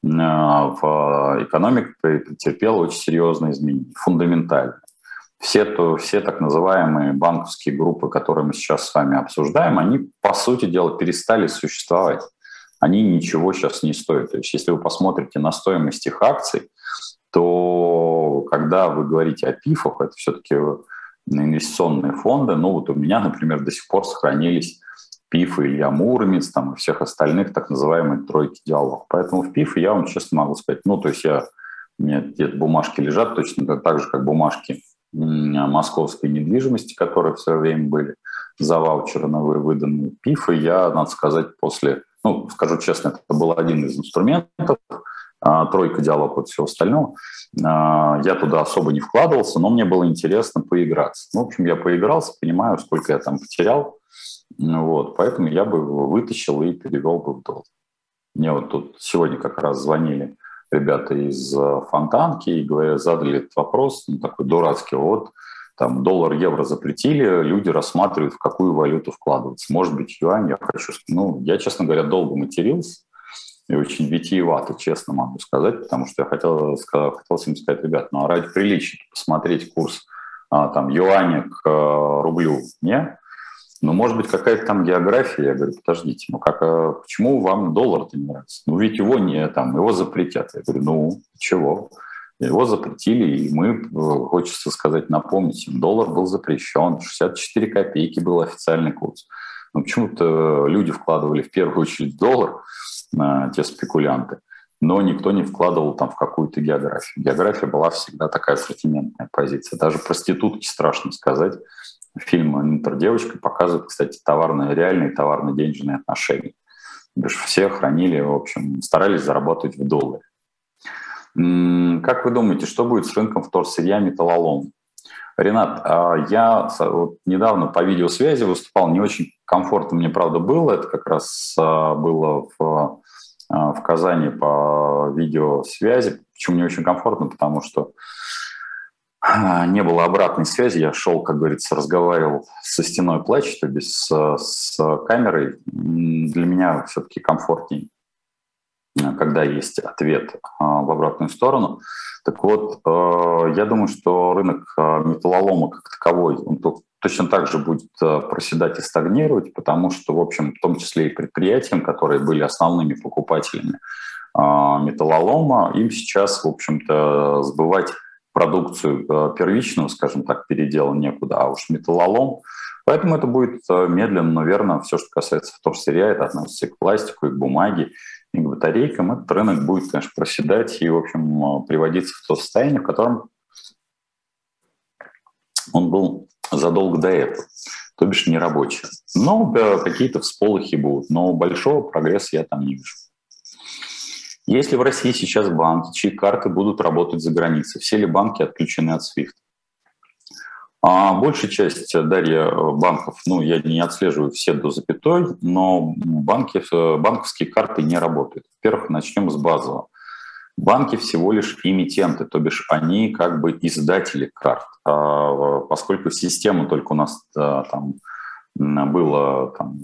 э, в экономике претерпела очень серьезные изменения, фундаментальные. Все, то, все так называемые банковские группы, которые мы сейчас с вами обсуждаем, они, по сути дела, перестали существовать. Они ничего сейчас не стоят. То есть если вы посмотрите на стоимость их акций, то когда вы говорите о ПИФах, это все-таки инвестиционные фонды. Ну вот у меня, например, до сих пор сохранились ПИФ и Илья Муромец, там, и всех остальных так называемых тройки диалог. Поэтому в ПИФ я вам честно могу сказать, ну, то есть я, у меня где-то бумажки лежат точно так же, как бумажки московской недвижимости, которые в свое время были за ваучеры выданные ПИФы. Я, надо сказать, после, ну, скажу честно, это был один из инструментов, тройка диалог от всего остального. А, я туда особо не вкладывался, но мне было интересно поиграться. Ну, в общем, я поигрался, понимаю, сколько я там потерял. Вот, поэтому я бы его вытащил и перевел бы в доллар. Мне вот тут сегодня как раз звонили ребята из э, Фонтанки и говорят, задали этот вопрос, ну, такой дурацкий, вот там доллар-евро запретили, люди рассматривают, в какую валюту вкладываться. Может быть, юань, я хочу... Ну, я, честно говоря, долго матерился, и очень витиевато, честно могу сказать, потому что я хотел, хотел им сказать, ребят, ну а ради приличия посмотреть курс а, там юаня к а, рублю не, ну, может быть, какая-то там география. Я говорю, подождите, ну как, а почему вам доллар-то не нравится? Ну, ведь его не, там, его запретят. Я говорю, ну, чего? Его запретили, и мы, э, хочется сказать, напомнить им, доллар был запрещен, 64 копейки был официальный курс. Но почему-то люди вкладывали в первую очередь доллар, те спекулянты, но никто не вкладывал там в какую-то географию. География была всегда такая ассортиментная позиция. Даже проститутки, страшно сказать, фильм «Интердевочка» показывает, кстати, товарные, реальные товарно-денежные отношения. Потому все хранили, в общем, старались заработать в долларе. Как вы думаете, что будет с рынком вторсырья металлолом? Ренат, а я недавно по видеосвязи выступал, не очень комфортно мне, правда, было. Это как раз а, было в в Казани по видеосвязи. Почему не очень комфортно? Потому что а, не было обратной связи. Я шел, как говорится, разговаривал со стеной плач, то есть с, с камерой. Для меня все-таки комфортнее, когда есть ответ а, в обратную сторону. Так вот, я думаю, что рынок металлолома как таковой, он точно так же будет э, проседать и стагнировать, потому что, в общем, в том числе и предприятиям, которые были основными покупателями а, металлолома, им сейчас, в общем-то, сбывать продукцию э, первичную, скажем так, передела некуда, а уж металлолом. Поэтому это будет э, медленно, но верно. Все, что касается вторсырья, это относится и к пластику, и к бумаге, и к батарейкам. Этот рынок будет, конечно, проседать и, в общем, приводиться в то состояние, в котором он был задолго до этого, то бишь не рабочие. Но да, какие-то всполохи будут, но большого прогресса я там не вижу. Если в России сейчас банки, чьи карты будут работать за границей, все ли банки отключены от SWIFT? А большая часть, Дарья, банков, ну, я не отслеживаю все до запятой, но банки, банковские карты не работают. Во-первых, начнем с базового. Банки всего лишь эмитенты, то бишь они как бы издатели карт. А, поскольку система только у нас там было там,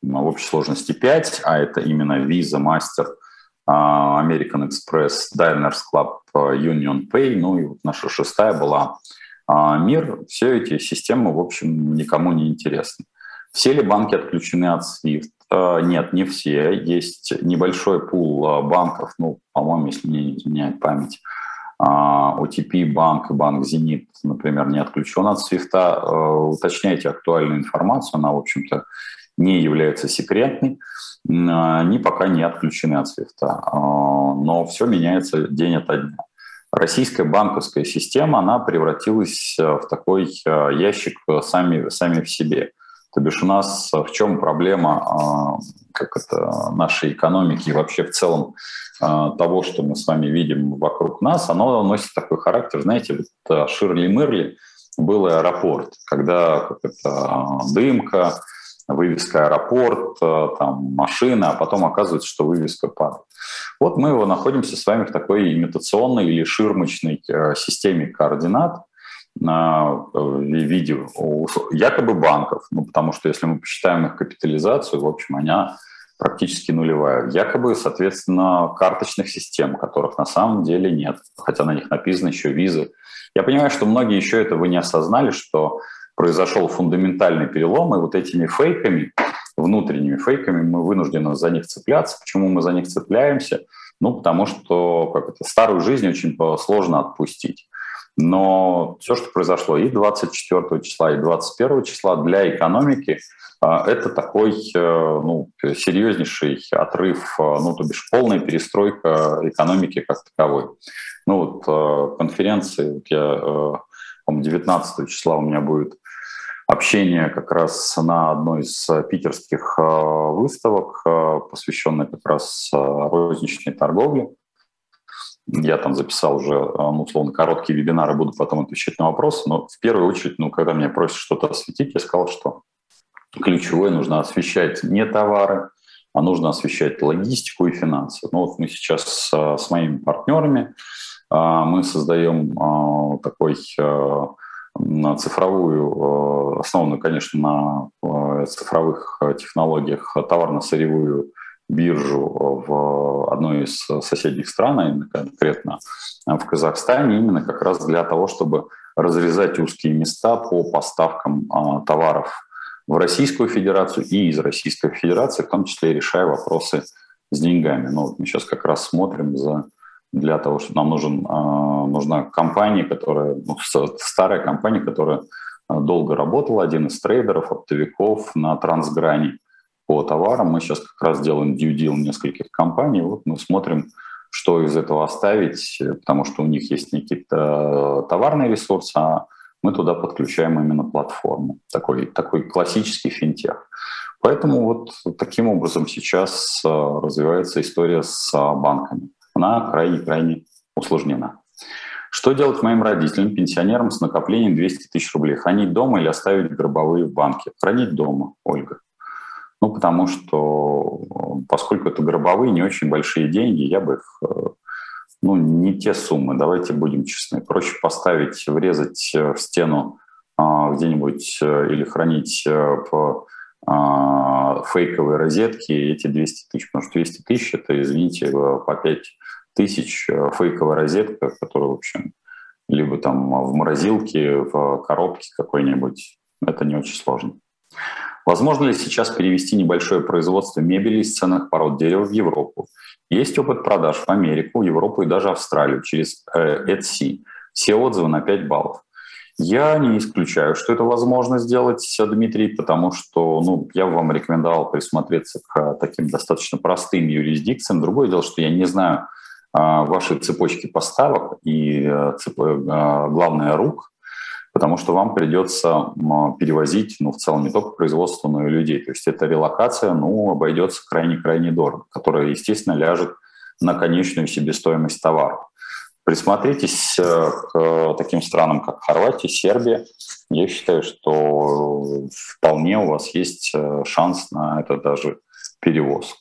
в общей сложности 5, а это именно Visa, Master, а, American Express, Diners Club, Union Pay, ну и вот наша шестая была а, Мир, все эти системы, в общем, никому не интересны. Все ли банки отключены от SWIFT? Э, нет, не все. Есть небольшой пул э, банков, ну, по-моему, если не изменяет память, OTP э, банк и банк «Зенит», например, не отключен от свифта. Уточняйте актуальную информацию, она, в общем-то, не является секретной, они пока не отключены от свифта. Но все меняется день ото дня. российская банковская система, она превратилась в такой ящик сами, сами в себе. То бишь у нас в чем проблема как это, нашей экономики и вообще в целом того, что мы с вами видим вокруг нас, оно носит такой характер, знаете, вот Ширли Мырли был аэропорт, когда как это, дымка, вывеска аэропорт, э, там машина, а потом оказывается, что вывеска падает. Вот мы его находимся с вами в такой имитационной или ширмочной э, системе координат на э, виде якобы банков, ну, потому что если мы посчитаем их капитализацию, в общем, она практически нулевая. Якобы, соответственно, карточных систем, которых на самом деле нет, хотя на них написано еще визы. Я понимаю, что многие еще этого не осознали, что произошел фундаментальный перелом, и вот этими фейками, внутренними фейками, мы вынуждены за них цепляться. Почему мы за них цепляемся? Ну, потому что как это, старую жизнь очень сложно отпустить. Но все, что произошло и 24 числа, и 21 числа для экономики, а, это такой э, ну, серьезнейший отрыв, э, ну, то бишь полная перестройка экономики как таковой. Ну вот э, конференции, я, по 19 числа у меня будет общение как раз на одной из питерских выставок, посвященной как раз розничной торговле. Я там записал уже, ну, условно, короткие вебинары, буду потом отвечать на вопросы, но в первую очередь, ну, когда меня просят что-то осветить, я сказал, что ключевое нужно освещать не товары, а нужно освещать логистику и финансы. Ну, вот мы сейчас с, с моими партнерами а, мы создаем а, такой на цифровую, основанную, конечно, на цифровых технологиях товарно-сырьевую биржу в одной из соседних стран, а именно конкретно в Казахстане, именно как раз для того, чтобы разрезать узкие места по поставкам товаров в Российскую Федерацию и из Российской Федерации, в том числе решая вопросы с деньгами. Ну, вот мы сейчас как раз смотрим за для того, что нам нужен, а, нужна компания, которая, ну, старая компания, которая а, долго работала, один из трейдеров, оптовиков на трансграни по товарам. Мы сейчас как раз делаем due deal нескольких компаний. Вот мы смотрим, что из этого оставить, потому что у них есть некий товарный ресурс, а мы туда подключаем именно платформу. Такой, такой классический финтех. Поэтому вот таким образом сейчас а, развивается история с банками она крайне-крайне усложнена. Что делать моим родителям, пенсионерам с накоплением 200 тысяч рублей? Хранить дома или оставить гробовые в банке? Хранить дома, Ольга. Ну, потому что, поскольку это гробовые, не очень большие деньги, я бы их, ну, не те суммы, давайте будем честны. Проще поставить, врезать в стену а, где-нибудь э, или хранить э, а, фейковые розетки эти 200 тысяч, потому что 200 тысяч – это, извините, по 5 тысяч э, фейковая розетка, которая, в общем, либо там в морозилке, в коробке какой-нибудь. Это не очень сложно. Возможно ли сейчас перевести небольшое производство мебели из ценных пород дерева в Европу? Есть опыт продаж в Америку, Европу и даже Австралию через э, Etsy. Все отзывы на 5 баллов. Я не исключаю, что это возможно сделать, Дмитрий, потому что ну, я вам рекомендовал присмотреться к таким достаточно простым юрисдикциям. Другое дело, что я не знаю, ваши цепочки поставок и э. Э, главное рук, потому что вам придется перевозить, ну, в целом не только производство, но и людей. То есть эта релокация, ну, обойдется крайне-крайне дорого, которая, естественно, ляжет на конечную себестоимость товара. Присмотритесь э, к таким странам, как Хорватия, Сербия. Я считаю, что вполне у вас есть шанс на это даже перевозку.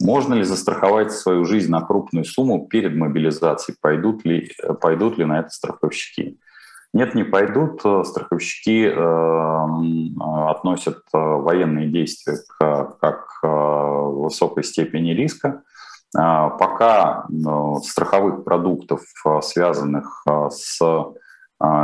Можно ли застраховать свою жизнь на крупную сумму перед мобилизацией? Пойдут ли, пойдут ли на это страховщики? Нет, не пойдут. Страховщики э, относят э, военные действия к, как к э, высокой степени риска. Э, пока э, страховых продуктов, э, связанных с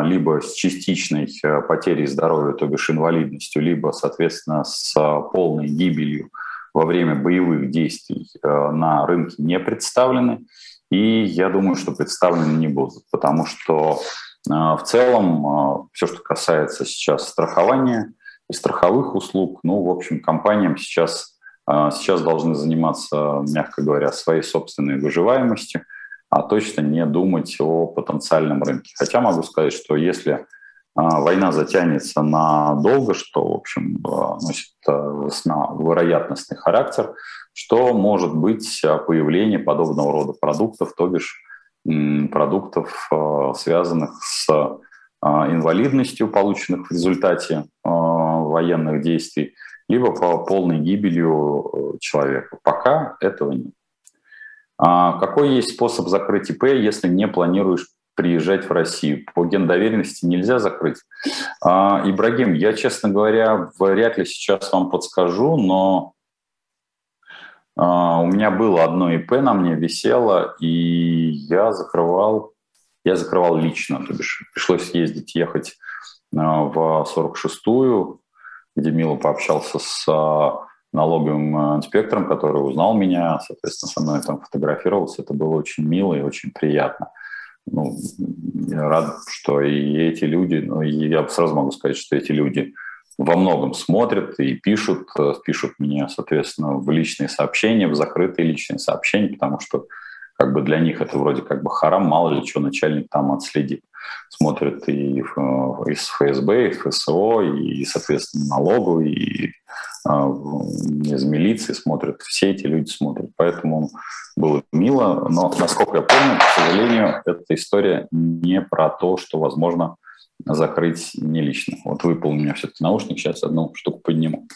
либо с частичной потерей здоровья, то бишь инвалидностью, либо, соответственно, с полной гибелью во время боевых действий э, на рынке не представлены, и я думаю, что представлены не будут, потому что э, в целом э, все, что касается сейчас страхования и страховых услуг, ну, в общем, компаниям сейчас, сейчас должны заниматься, мягко говоря, своей собственной выживаемостью. а точно не думать о потенциальном рынке. Хотя могу сказать, что если а, война затянется надолго, что, в общем, носит вероятностный характер, что может быть появление подобного рода продуктов, то бишь продуктов, связанных с инвалидностью, полученных в результате военных действий, либо по полной гибелью э, человека. Пока этого нет. А какой есть способ закрыть ИП, если не планируешь приезжать в Россию? По гендоверенности нельзя закрыть. А, Ибрагим, я, честно говоря, вряд ли сейчас вам подскажу, но у меня было одно ИП, на мне висело, и я закрывал, я закрывал лично, то бишь пришлось ездить, ехать а, в 46-ю, где Мила пообщался с а, налоговым а, инспектором, который узнал меня, соответственно, со мной там фотографировался. Это было очень мило и очень приятно. Ну, я рад, что и эти люди, ну, я сразу могу сказать, что эти люди во многом смотрят и пишут, э, пишут мне, соответственно, в личные сообщения, в закрытые личные сообщения, потому что как бы для них это вроде как бы харам, мало ли что начальник там отследит. Смотрят и из ФСБ, и ФСО, и, соответственно, налогу, и а, из милиции смотрят, все эти люди смотрят. Поэтому было мило, но, насколько я помню, к сожалению, эта история не про то, что возможно закрыть не лично. Вот выпал у меня все-таки наушник, сейчас одну штуку подниму.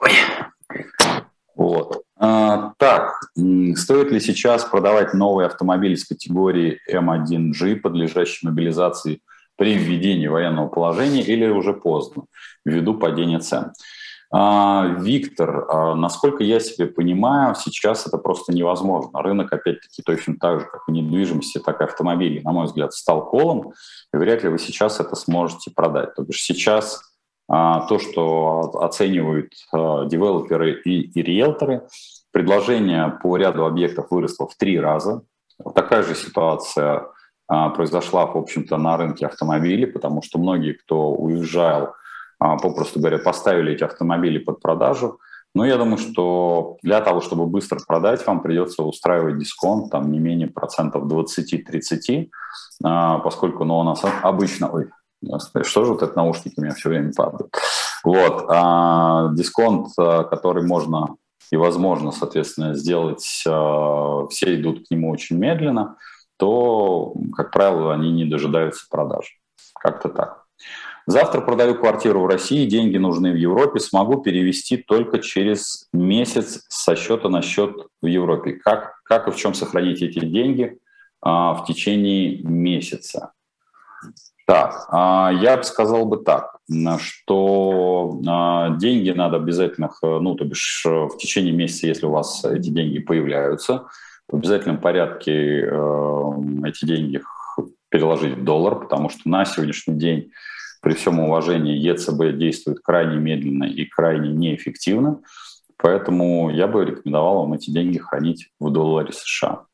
Ой. Вот. А, так, стоит ли сейчас продавать новые автомобили с категории М1G, подлежащие мобилизации при введении военного положения, или уже поздно, ввиду падения цен? А, Виктор, а, насколько я себе понимаю, сейчас это просто невозможно. Рынок, опять-таки, точно так же, как и недвижимости, так и автомобилей, на мой взгляд, стал колом, и вряд ли вы сейчас это сможете продать. То бишь сейчас а, то, что оценивают девелоперы и, и риэлторы. Предложение по ряду объектов выросло в три раза. Такая же ситуация произошла, в общем-то, на рынке автомобилей, потому что многие, кто уезжал, попросту говоря, поставили эти автомобили под продажу. Но я думаю, что для того, чтобы быстро продать, вам придется устраивать дисконт там не менее процентов 20-30, поскольку ну, у нас обычно... Ой, что же вот это наушники у меня все время падают? Вот. А дисконт, а, который можно и возможно, соответственно, сделать, а, все идут к нему очень медленно, то, как правило, они не дожидаются продаж. Как-то так. Завтра продаю квартиру в России, деньги нужны в Европе, смогу перевести только через месяц со счета на счет в Европе. Как, как и в чем сохранить эти деньги а, в течение месяца? Так, а, я бы сказал бы так, что а, деньги надо обязательно, ну, то бишь э, в течение месяца, если у вас эти деньги появляются, в обязательном порядке э, эти деньги переложить в доллар, потому что на сегодняшний день при всем уважении ЕЦБ действует крайне медленно и крайне неэффективно, поэтому я бы рекомендовал вам эти деньги хранить в долларе США.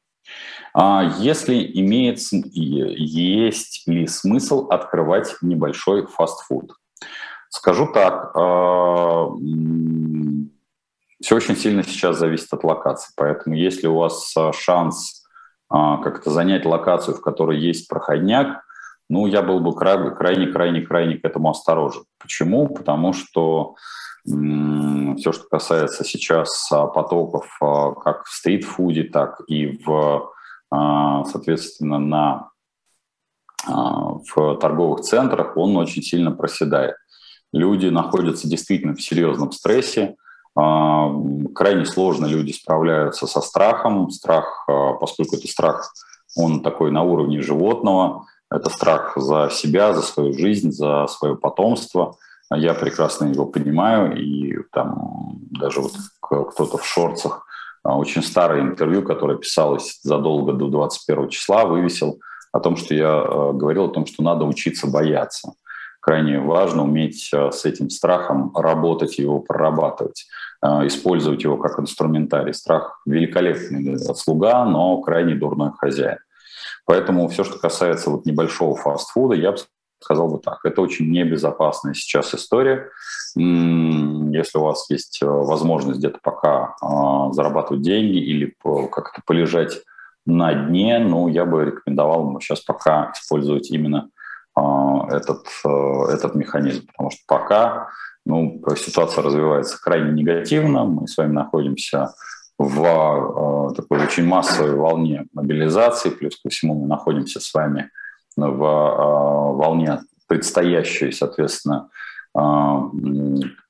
А если имеется, есть ли смысл открывать небольшой фастфуд? Скажу так, а, все очень сильно сейчас зависит от локации, поэтому если у вас а, шанс как-то занять локацию, в которой есть проходняк, ну, я был бы крайне-крайне-крайне к этому осторожен. Почему? Потому что все, что касается сейчас потоков как в стритфуде, так и в а, соответственно, на, а, в торговых центрах, он очень сильно проседает. Люди находятся действительно в серьезном стрессе, а, крайне сложно люди справляются со страхом. Страх, поскольку это страх, он такой на уровне животного, это страх за себя, за свою жизнь, за свое потомство. Я прекрасно его понимаю, и там даже вот кто-то в шорцах а, очень старое интервью, которое писалось задолго до 21 числа, вывесил о том, что я э, говорил о том, что надо учиться бояться. Крайне важно уметь э, с этим страхом работать, его прорабатывать, использовать его как инструментарий. Страх – великолепный слуга, но крайне дурной хозяин. Поэтому все, что касается вот небольшого фастфуда, я бы сказал бы так, это очень небезопасная сейчас история. Если у вас есть э, возможность где-то пока а, зарабатывать деньги или как-то полежать на дне, ну, я бы рекомендовал сейчас пока использовать именно э, этот, э, этот механизм, потому что пока ну, ситуация развивается крайне негативно, мы с вами находимся в э, такой очень массовой волне мобилизации, плюс ко всему мы находимся с вами в э, волне предстоящей, соответственно, э,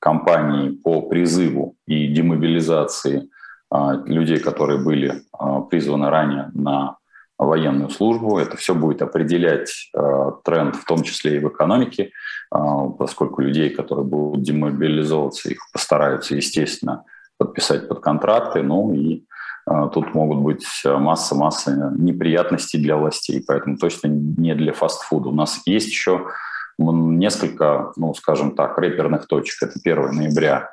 кампании по призыву и демобилизации людей, которые были призваны ранее на военную службу. Это все будет определять э, тренд, в том числе и в экономике, э, поскольку людей, которые будут демобилизовываться, их постараются, естественно, подписать под контракты, ну и э, тут могут быть масса-масса неприятностей для властей, поэтому точно не для фастфуда. У нас есть еще несколько, ну, скажем так, реперных точек. Это 1 ноября,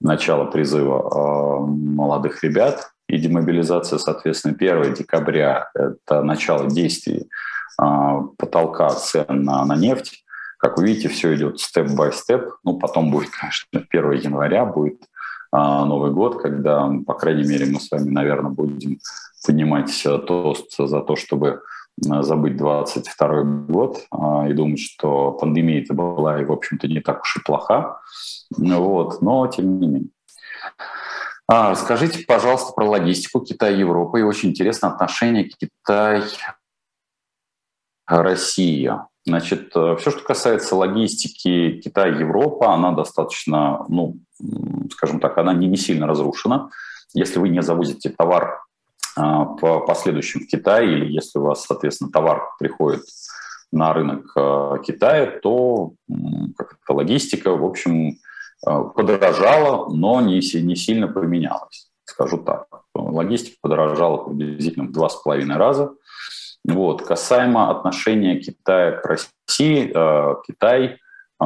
начало призыва э, молодых ребят и демобилизация, соответственно, 1 декабря – это начало действий э, потолка цен на, на нефть. Как вы видите, все идет степ-бай-степ. Ну, потом будет, конечно, 1 января будет а, Новый год, когда, по крайней мере, мы с вами, наверное, будем поднимать э, тост за то, чтобы э, забыть 22 год а, и думать, что пандемия это была и, в общем-то, не так уж и плоха. Вот, но тем не менее. А, скажите, пожалуйста, про логистику Китая-Европа и очень интересно отношение Китай-Россия. Значит, э, все, что касается логистики Китай-Европа, она достаточно, ну, скажем так, она не, не сильно разрушена. Если вы не завозите товар а, по последующим в Китай, или если у вас, соответственно, товар приходит на рынок а, Китая, то как это, логистика, в общем, а, подорожала, но не, не сильно поменялась, скажу так. Логистика подорожала приблизительно в два с половиной раза. Вот. Касаемо отношения Китая к России, Китай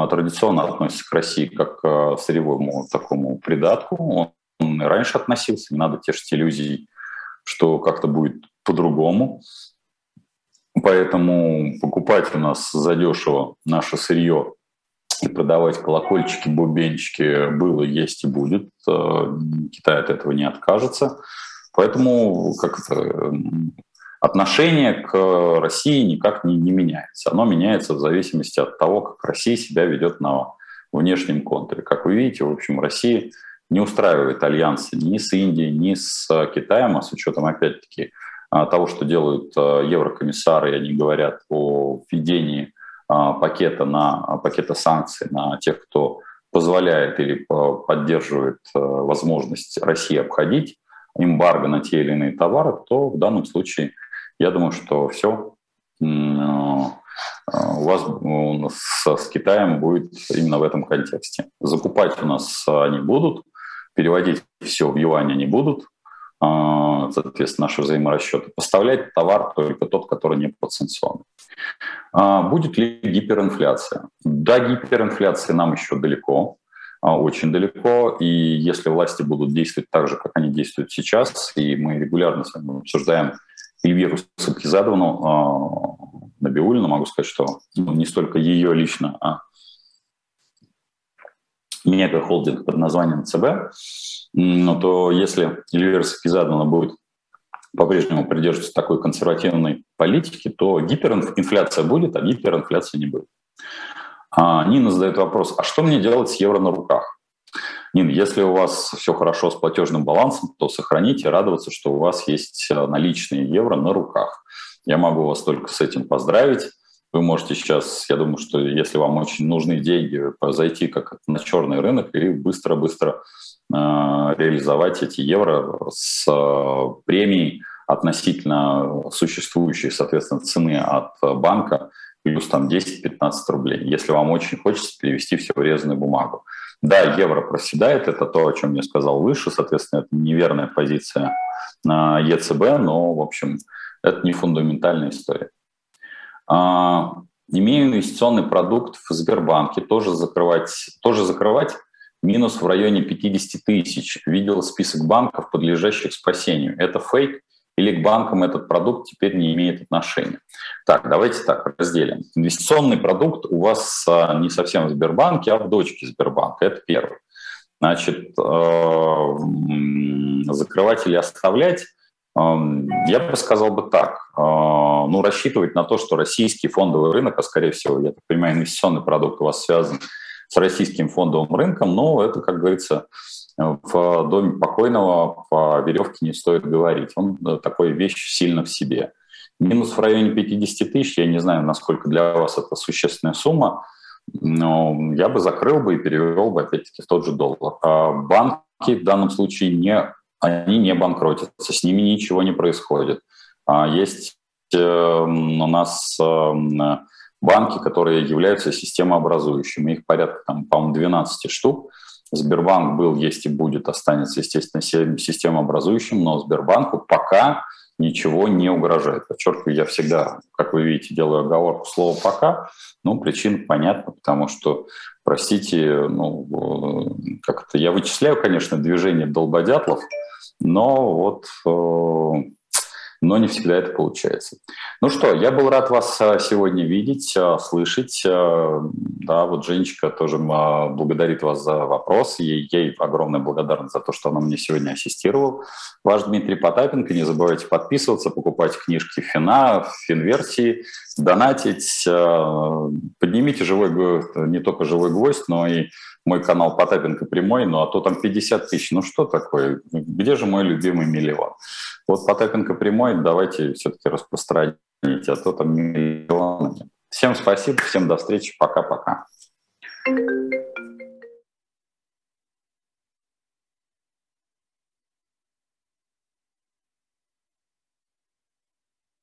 традиционно относится к России как к сырьевому такому придатку. Он и раньше относился, не надо тешить иллюзий, что как-то будет по-другому. Поэтому покупать у нас задешево наше сырье и продавать колокольчики, бубенчики было, есть и будет. Э, Китай от этого не откажется. Поэтому как это, отношение к России никак не, не меняется. Оно меняется в зависимости от того, как Россия себя ведет на внешнем контуре. Как вы видите, в общем, Россия не устраивает альянсы ни с Индией, ни с Китаем, а с учетом, опять-таки, а, того, что делают а, еврокомиссары, и они говорят о введении а, пакета, на, пакета санкций на тех, кто позволяет или поддерживает возможность России обходить эмбарго на те или иные товары, то в данном случае – я думаю, что все э, у вас нас с Китаем будет именно в этом контексте. Закупать у нас они будут, переводить все в юань они будут, э, соответственно, наши взаиморасчеты. Поставлять товар только тот, который не подсанкционный. А будет ли гиперинфляция? Да, гиперинфляции нам еще далеко, а, очень далеко, и если власти будут действовать так же, как они действуют сейчас, и мы регулярно с вами обсуждаем Эльвиру Сабхизадовну э, Набиулину, могу сказать, что ну, не столько ее лично, а мега-холдинг под названием ЦБ, но то если Эльвира Сабхизадовна будет по-прежнему придерживаться такой консервативной политики, то гиперинфляция будет, а гиперинфляции не будет. А Нина задает вопрос, а что мне делать с евро на руках? Нин, если у вас все хорошо с платежным балансом, то сохраните, радоваться, что у вас есть э, наличные евро на руках. Я могу вас только с этим поздравить. Вы можете сейчас, я думаю, что если вам очень нужны деньги, зайти как на черный рынок и быстро-быстро э, реализовать эти евро с э, премией относительно существующей, соответственно, цены от банка плюс там 10-15 рублей, если вам очень хочется перевести все в резаную бумагу. Да, евро проседает, это то, о чем я сказал выше, соответственно, это неверная позиция на ЕЦБ, но, в общем, это не фундаментальная история. А, имею инвестиционный продукт в Сбербанке, тоже закрывать, тоже закрывать минус в районе 50 тысяч. Видел список банков, подлежащих спасению. Это фейк или к банкам этот продукт теперь не имеет отношения. Так, давайте так разделим. Инвестиционный продукт у вас а, не совсем в Сбербанке, а в дочке Сбербанка. Это первый. Значит, э, закрывать или оставлять Я бы сказал бы так. А, ну, рассчитывать на то, что российский фондовый рынок, а скорее всего, я так понимаю, инвестиционный продукт у вас связан с российским фондовым рынком, но это, как говорится, в доме покойного по веревке не стоит говорить. Он э, такой вещь сильно в себе. Минус в районе 50 тысяч, я не знаю, насколько для вас это существенная сумма, но я бы закрыл бы и перевел бы опять-таки в тот же доллар. А банки в данном случае не, они не банкротятся, с ними ничего не происходит. А есть эм, у нас эм, банки, которые являются системообразующими. Их порядка, там, по-моему, 12 штук. Сбербанк был, есть и будет, останется, естественно, системообразующим, но Сбербанку пока ничего не угрожает. Подчеркиваю, я всегда, как вы видите, делаю оговорку слова «пока», ну, причина понятна, потому что, простите, ну, как это, я вычисляю, конечно, движение долбодятлов, но вот э, но не всегда это получается. Ну что, я был рад вас а, сегодня видеть, а, слышать. А, да, вот Женечка тоже благодарит вас за вопрос. Ей, ей огромная благодарность за то, что она мне сегодня ассистировала. Ваш Дмитрий Потапенко. Не забывайте подписываться, покупать книжки Фина, Финверсии, донатить. Поднимите живой, не только живой гвоздь, но и мой канал Потапенко прямой, ну а то там 50 тысяч. Ну что такое? Где же мой любимый миллион? Вот Потапенко прямой давайте все-таки распространить, а то там миллионы. Всем спасибо, всем до встречи, пока-пока. thank you